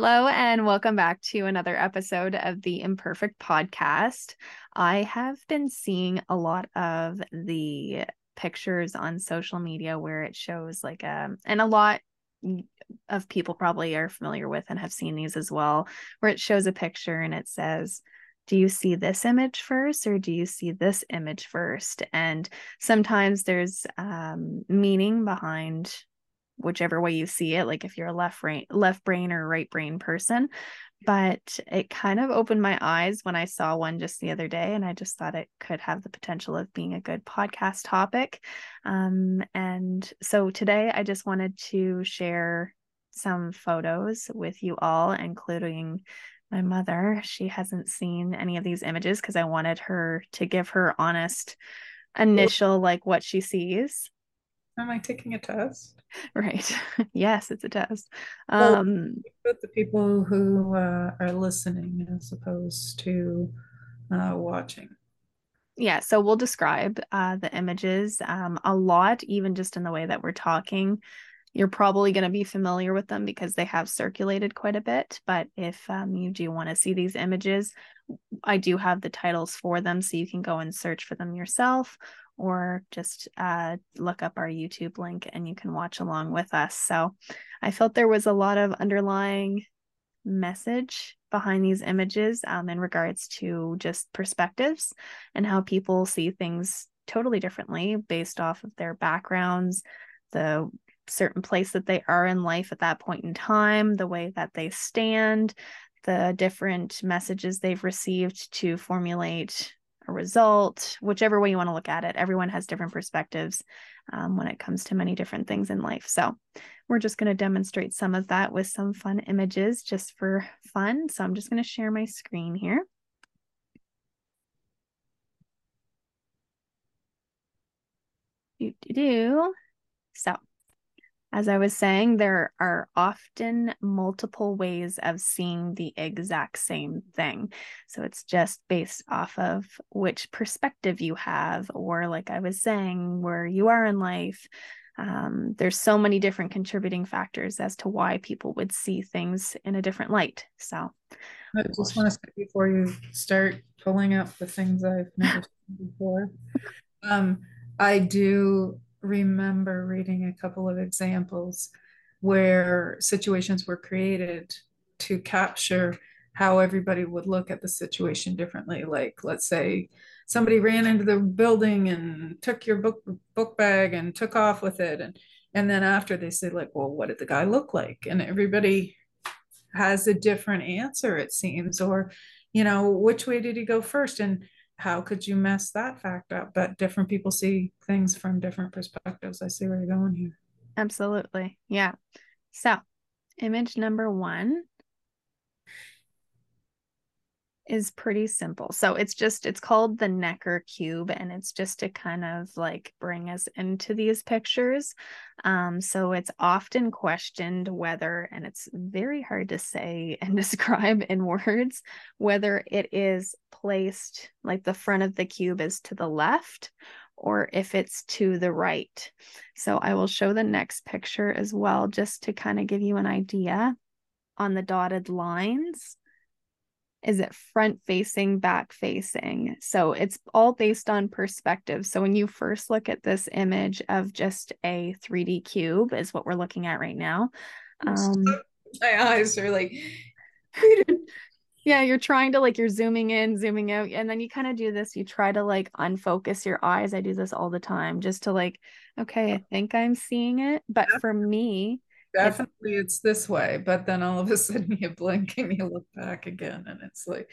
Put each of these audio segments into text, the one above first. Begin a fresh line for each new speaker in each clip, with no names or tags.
Hello, and welcome back to another episode of the Imperfect Podcast. I have been seeing a lot of the pictures on social media where it shows like a, and a lot of people probably are familiar with and have seen these as well where it shows a picture and it says do you see this image first or do you see this image first and sometimes there's um, meaning behind whichever way you see it like if you're a left brain left brain or right brain person. But it kind of opened my eyes when i saw one just the other day and i just thought it could have the potential of being a good podcast topic. Um, and so today i just wanted to share some photos with you all including my mother. She hasn't seen any of these images because i wanted her to give her honest initial like what she sees
am i taking a test?
Right. Yes it's a test. Um
well, the people who uh, are listening as opposed to uh, watching.
Yeah so we'll describe uh, the images. Um, a lot even just in the way that we're talking you're probably going to be familiar with them because they have circulated quite a bit. But if um, you do want to see these images i do have the titles for them so you can go and search for them yourself or just uh, look up our YouTube link and you can watch along with us. So I felt there was a lot of underlying message behind these images um, in regards to just perspectives and how people see things totally differently based off of their backgrounds, the certain place that they are in life at that point in time, the way that they stand, the different messages they've received to formulate a result, whichever way you want to look at it. Everyone has different perspectives um, when it comes to many different things in life. So, we're just going to demonstrate some of that with some fun images just for fun. So, I'm just going to share my screen here. Do, do, do. As I was saying, there are often multiple ways of seeing the exact same thing. So it's just based off of which perspective you have, or like I was saying, where you are in life. Um, there's so many different contributing factors as to why people would see things in a different light. So
I just want to say before you start pulling up the things I've never seen before, um, I do remember reading a couple of examples where situations were created to capture how everybody would look at the situation differently. Like, let's say somebody ran into the building and took your book book bag and took off with it, and and then after they say like, well, what did the guy look like? And everybody has a different answer, it seems, or you know, which way did he go first? And how could you mess that fact up? But different people see things from different perspectives. I see where you're going here.
Absolutely. Yeah. So, image number one is pretty simple. So it's just it's called the Necker cube and it's just to kind of like bring us into these pictures. Um so it's often questioned whether and it's very hard to say and describe in words whether it is placed like the front of the cube is to the left or if it's to the right. So I will show the next picture as well just to kind of give you an idea on the dotted lines is it front facing, back facing? So it's all based on perspective. So when you first look at this image of just a 3D cube, is what we're looking at right now.
Um, My eyes are like,
yeah, you're trying to like, you're zooming in, zooming out, and then you kind of do this. You try to like unfocus your eyes. I do this all the time just to like, okay, I think I'm seeing it. But for me,
definitely it's this way but then all of a sudden you blink and you look back again and it's like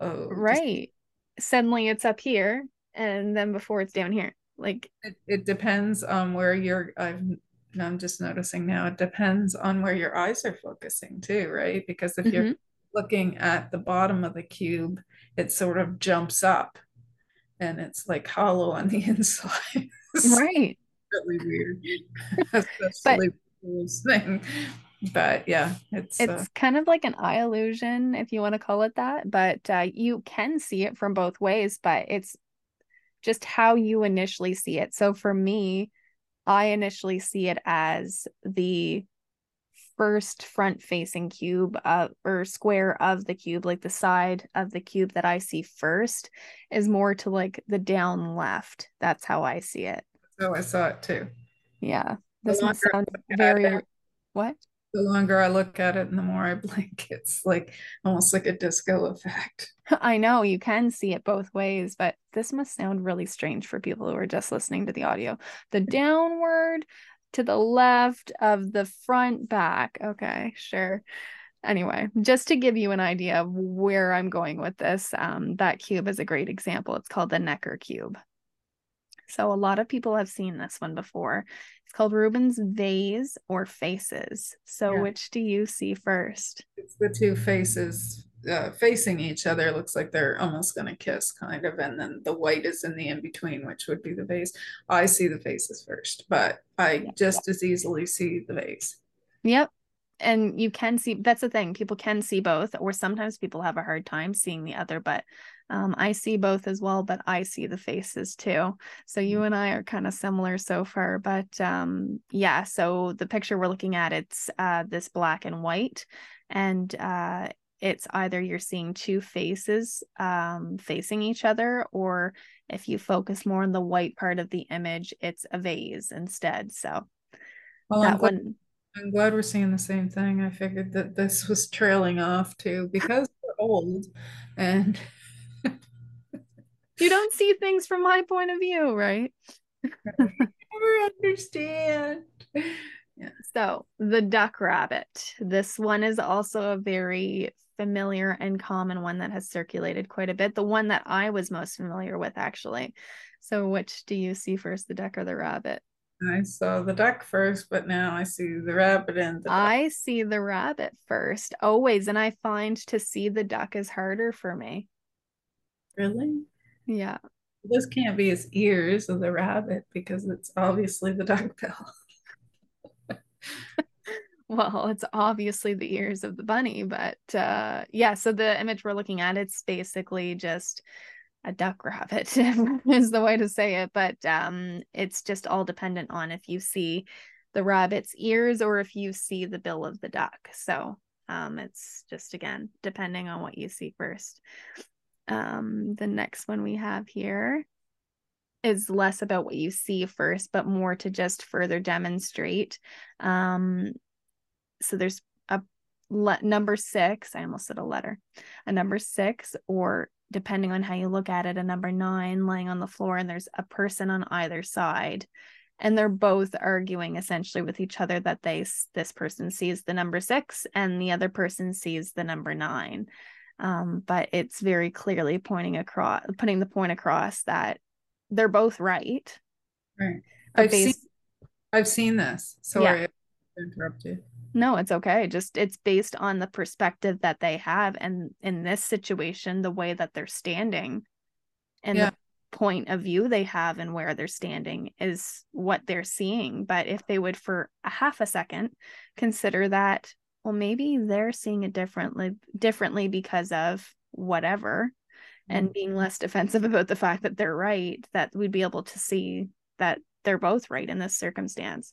oh
right just... suddenly it's up here and then before it's down here like
it, it depends on where you're i've i'm just noticing now it depends on where your eyes are focusing too right because if mm-hmm. you're looking at the bottom of the cube it sort of jumps up and it's like hollow on the inside.
right.
really weird. Especially but, thing. But yeah, it's
it's uh, kind of like an eye illusion, if you want to call it that. But uh, you can see it from both ways, but it's just how you initially see it. So for me, I initially see it as the first front facing cube uh, or square of the cube, like the side of the cube that I see first, is more to like the down left. That's how I see it.
So I saw it too.
Yeah. This one sound very it, what?
The longer I look at it and the more I blink, it's like almost like a disco effect.
I know you can see it both ways, but this must sound really strange for people who are just listening to the audio. The downward to the left of the front back. Okay, sure. Anyway, just to give you an idea of where I'm going with this, um, that cube is a great example. It's called the Necker cube. So a lot of people have seen this one before. It's called Rubin's vase or faces. So yeah. which do you see first?
It's the two faces uh, facing each other looks like they're almost going to kiss kind of and then the white is in the in between which would be the vase i see the faces first but i yep. just as easily see the vase
yep and you can see that's the thing people can see both or sometimes people have a hard time seeing the other but um, i see both as well but i see the faces too so you and i are kind of similar so far but um, yeah so the picture we're looking at it's uh, this black and white and uh, it's either you're seeing two faces um, facing each other, or if you focus more on the white part of the image, it's a vase instead. So
well, that I'm glad, one. I'm glad we're seeing the same thing. I figured that this was trailing off too because we're old and.
You don't see things from my point of view, right?
I never understand.
Yeah. So the duck rabbit. This one is also a very familiar and common one that has circulated quite a bit. The one that I was most familiar with, actually. So, which do you see first, the duck or the rabbit?
I saw the duck first, but now I see the rabbit and the duck.
I see the rabbit first, always. And I find to see the duck is harder for me.
Really?
Yeah.
This can't be his ears of the rabbit because it's obviously the duck bill.
well it's obviously the ears of the bunny but uh yeah so the image we're looking at it's basically just a duck rabbit is the way to say it but um it's just all dependent on if you see the rabbit's ears or if you see the bill of the duck so um it's just again depending on what you see first um the next one we have here is less about what you see first but more to just further demonstrate. Um so there's a le- number six i almost said a letter a number six or depending on how you look at it a number nine laying on the floor and there's a person on either side. And they're both arguing essentially with each other that they this person sees the number six and the other person sees the number nine um, but it's very clearly pointing across putting the point across that they're both right
right i've based... seen i've seen this sorry yeah. interrupt you
no, it's okay. Just it's based on the perspective that they have. And in this situation, the way that they're standing and yeah. the point of view they have and where they're standing is what they're seeing. But if they would, for a half a second, consider that, well, maybe they're seeing it differently differently because of whatever and mm-hmm. being less defensive about the fact that they're right, that we'd be able to see that they're both right in this circumstance.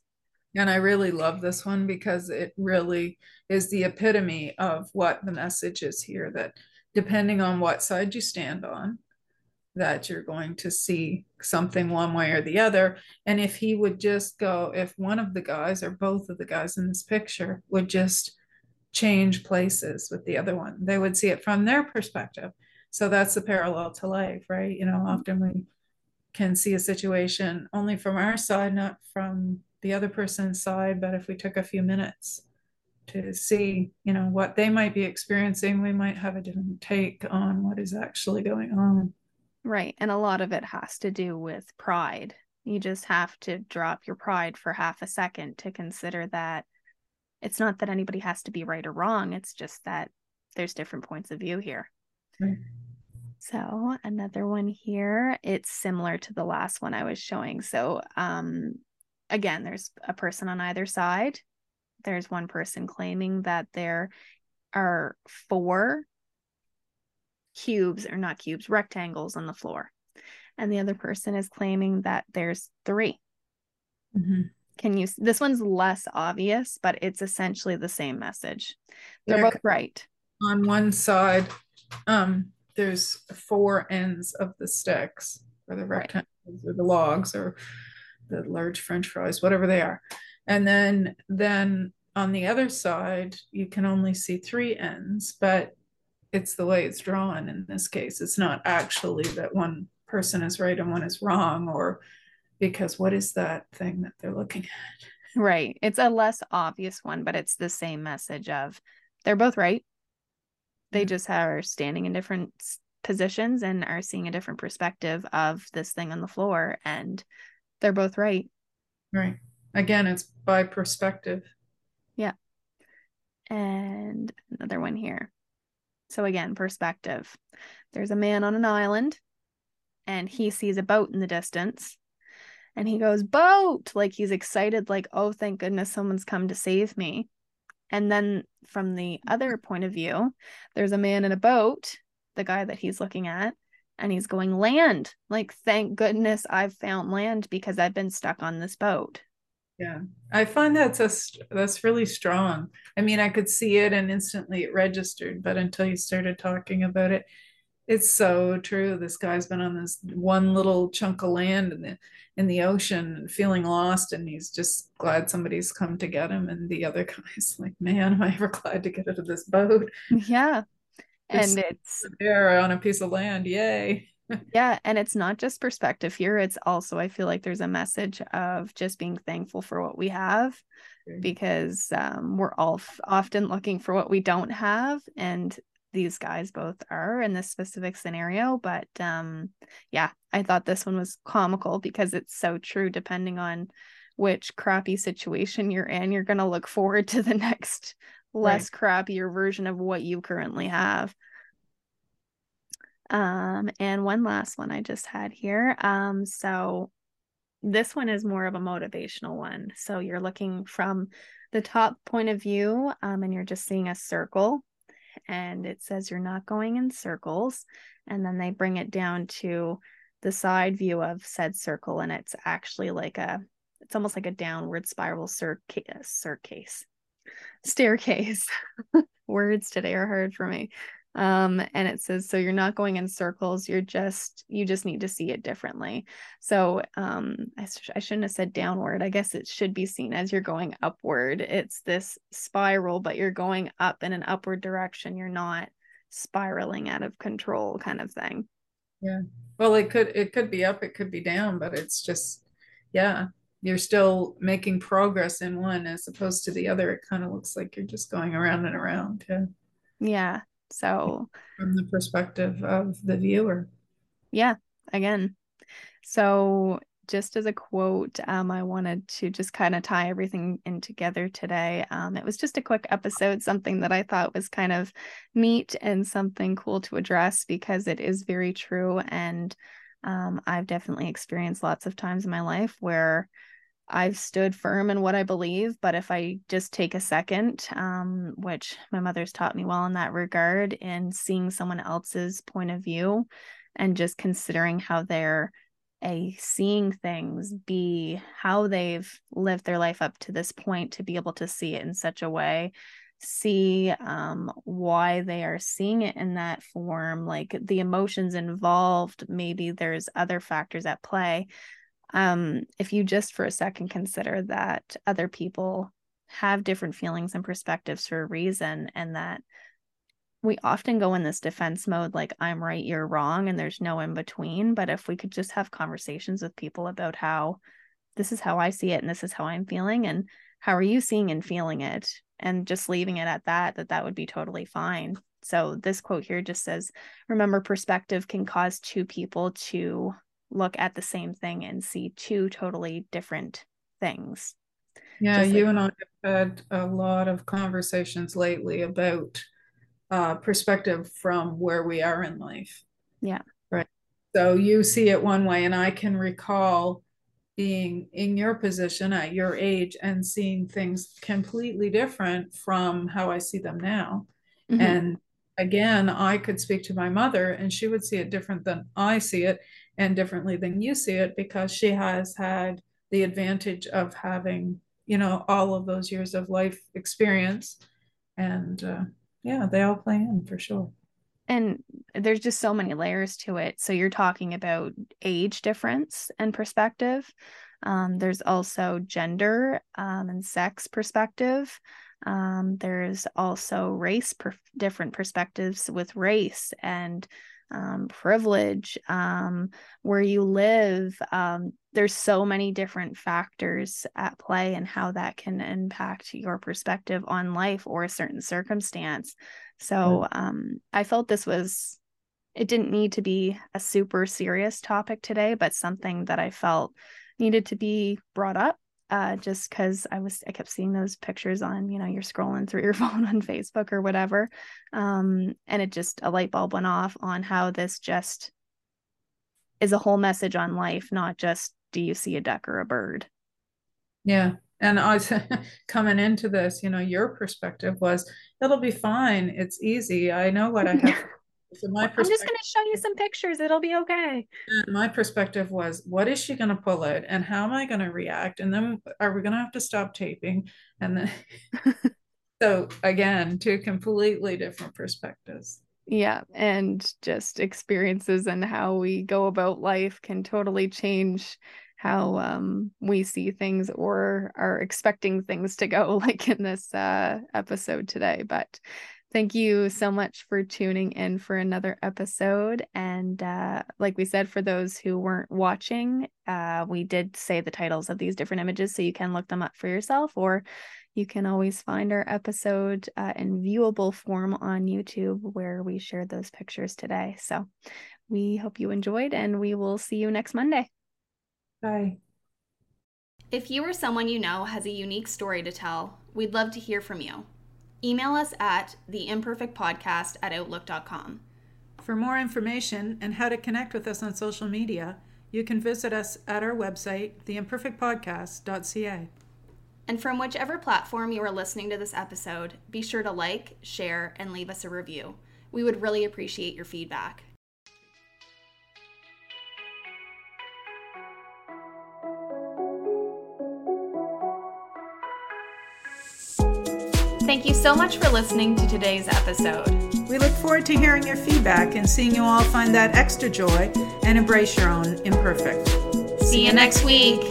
And I really love this one because it really is the epitome of what the message is here that depending on what side you stand on, that you're going to see something one way or the other. And if he would just go, if one of the guys or both of the guys in this picture would just change places with the other one, they would see it from their perspective. So that's the parallel to life, right? You know, often we can see a situation only from our side, not from the other person's side, but if we took a few minutes to see, you know, what they might be experiencing, we might have a different take on what is actually going on.
Right. And a lot of it has to do with pride. You just have to drop your pride for half a second to consider that it's not that anybody has to be right or wrong. It's just that there's different points of view here. Right. So another one here, it's similar to the last one I was showing. So um again, there's a person on either side. There's one person claiming that there are four cubes or not cubes, rectangles on the floor. And the other person is claiming that there's 3 mm-hmm. Can you? This one's less obvious, but it's essentially the same message. They're both right.
On one side, um, there's four ends of the sticks or the rectangles right. or the logs or the large french fries whatever they are and then then on the other side you can only see three ends but it's the way it's drawn in this case it's not actually that one person is right and one is wrong or because what is that thing that they're looking at?
Right. It's a less obvious one but it's the same message of they're both right. They just are standing in different positions and are seeing a different perspective of this thing on the floor and they're both right.
Right. Again it's by perspective.
Yeah. And another one here. So again perspective. There's a man on an island and he sees a boat in the distance and he goes boat like he's excited like oh thank goodness someone's come to save me and then from the other point of view, there's a man in a boat, the guy that he's looking at, and he's going land. Like, thank goodness I've found land because I've been stuck on this boat.
Yeah, I find that's a, that's really strong. I mean, I could see it and instantly it registered, but until you started talking about it, it's so true. This guy's been on this one little chunk of land in the in the ocean and feeling lost, and he's just glad somebody's come to get him. And the other guy's like, "Man, am I ever glad to get out of this boat?"
Yeah, and it's, it's
there on a piece of land. Yay!
yeah, and it's not just perspective here. It's also I feel like there's a message of just being thankful for what we have because um, we're all f- often looking for what we don't have and these guys both are in this specific scenario but um yeah i thought this one was comical because it's so true depending on which crappy situation you're in you're going to look forward to the next less right. crappier version of what you currently have. Um and one last one i just had here. Um so this one is more of a motivational one. So you're looking from the top point of view um, and you're just seeing a circle and it says you're not going in circles. And then they bring it down to the side view of said circle, and it's actually like a, it's almost like a downward spiral staircase. Staircase. Words today are hard for me um and it says so you're not going in circles you're just you just need to see it differently. So um I, sh- I shouldn't have said downward i guess it should be seen as you're going upward. It's this spiral but you're going up in an upward direction you're not spiraling out of control kind of thing.
Yeah. Well it could it could be up it could be down but it's just yeah you're still making progress in one as opposed to the other. It kind of looks like you're just going around and around yeah.
Yeah so,
from the perspective of the viewer.
Yeah, again. So, just as a quote, um, I wanted to just kind of tie everything in together today. Um, it was just a quick episode, something that I thought was kind of neat and something cool to address because it is very true. And um, I've definitely experienced lots of times in my life where I've stood firm in what I believe, but if I just take a second, um, which my mother's taught me well in that regard, in seeing someone else's point of view and just considering how they're a seeing things, b how they've lived their life up to this point to be able to see it in such a way, see um, why they are seeing it in that form, like the emotions involved. Maybe there's other factors at play um, if you just for a second consider that other people have different feelings and perspectives for a reason, and that we often go in this defense mode like, I'm right, you're wrong, and there's no in between. But if we could just have conversations with people about how this is how I see it, and this is how I'm feeling, and how are you seeing and feeling it, and just leaving it at that, that that would be totally fine. So this quote here just says, remember, perspective can cause two people to look at the same thing and see two totally different things.
Yeah, Just you like- and I have had a lot of conversations lately about uh, perspective from where we are in life.
Yeah.
Right. So you see it one way, and I can recall being in your position at your age and seeing things completely different from how I see them now. Mm-hmm. And again, I could speak to my mother and she would see it different than I see it and differently than you see it because she has had the advantage of having, you know, all of those years of life experience. And uh, yeah, they all play in for sure.
And there's just so many layers to it. So you're talking about age difference and perspective. Um, there's also gender um, and sex perspective. Um, there's also race per- different perspectives with race and um, privilege um, where you live um, there's so many different factors at play and how that can impact your perspective on life or a certain circumstance so um, I felt this was, it didn't need to be a super serious topic today, but something that I felt needed to be brought up. Uh, just because I was, I kept seeing those pictures on, you know, you're scrolling through your phone on Facebook or whatever, um, and it just a light bulb went off on how this just is a whole message on life, not just do you see a duck or a bird.
Yeah, and I was coming into this, you know, your perspective was it'll be fine. It's easy. I know what I have.
So my I'm just going to show you some pictures. It'll be okay.
My perspective was, what is she going to pull it, and how am I going to react? And then are we going to have to stop taping? And then, so again, two completely different perspectives.
Yeah, and just experiences and how we go about life can totally change how um, we see things or are expecting things to go, like in this uh, episode today. But thank you so much for tuning in for another episode. And uh, like we said, for those who weren't watching, uh, we did say the titles of these different images, so you can look them up for yourself, or you can always find our episode uh, in viewable form on YouTube where we shared those pictures today. So we hope you enjoyed, and we will see you next Monday.
Bye.
If you or someone you know has a unique story to tell, we'd love to hear from you. Email us at theimperfectpodcast at outlook.com.
For more information and how to connect with us on social media, you can visit us at our website, theimperfectpodcast.ca.
And from whichever platform you are listening to this episode, be sure to like, share, and leave us a review. We would really appreciate your feedback. Thank you so much for listening to today's episode.
We look forward to hearing your feedback and seeing you all find that extra joy and embrace your own imperfect.
See you next week.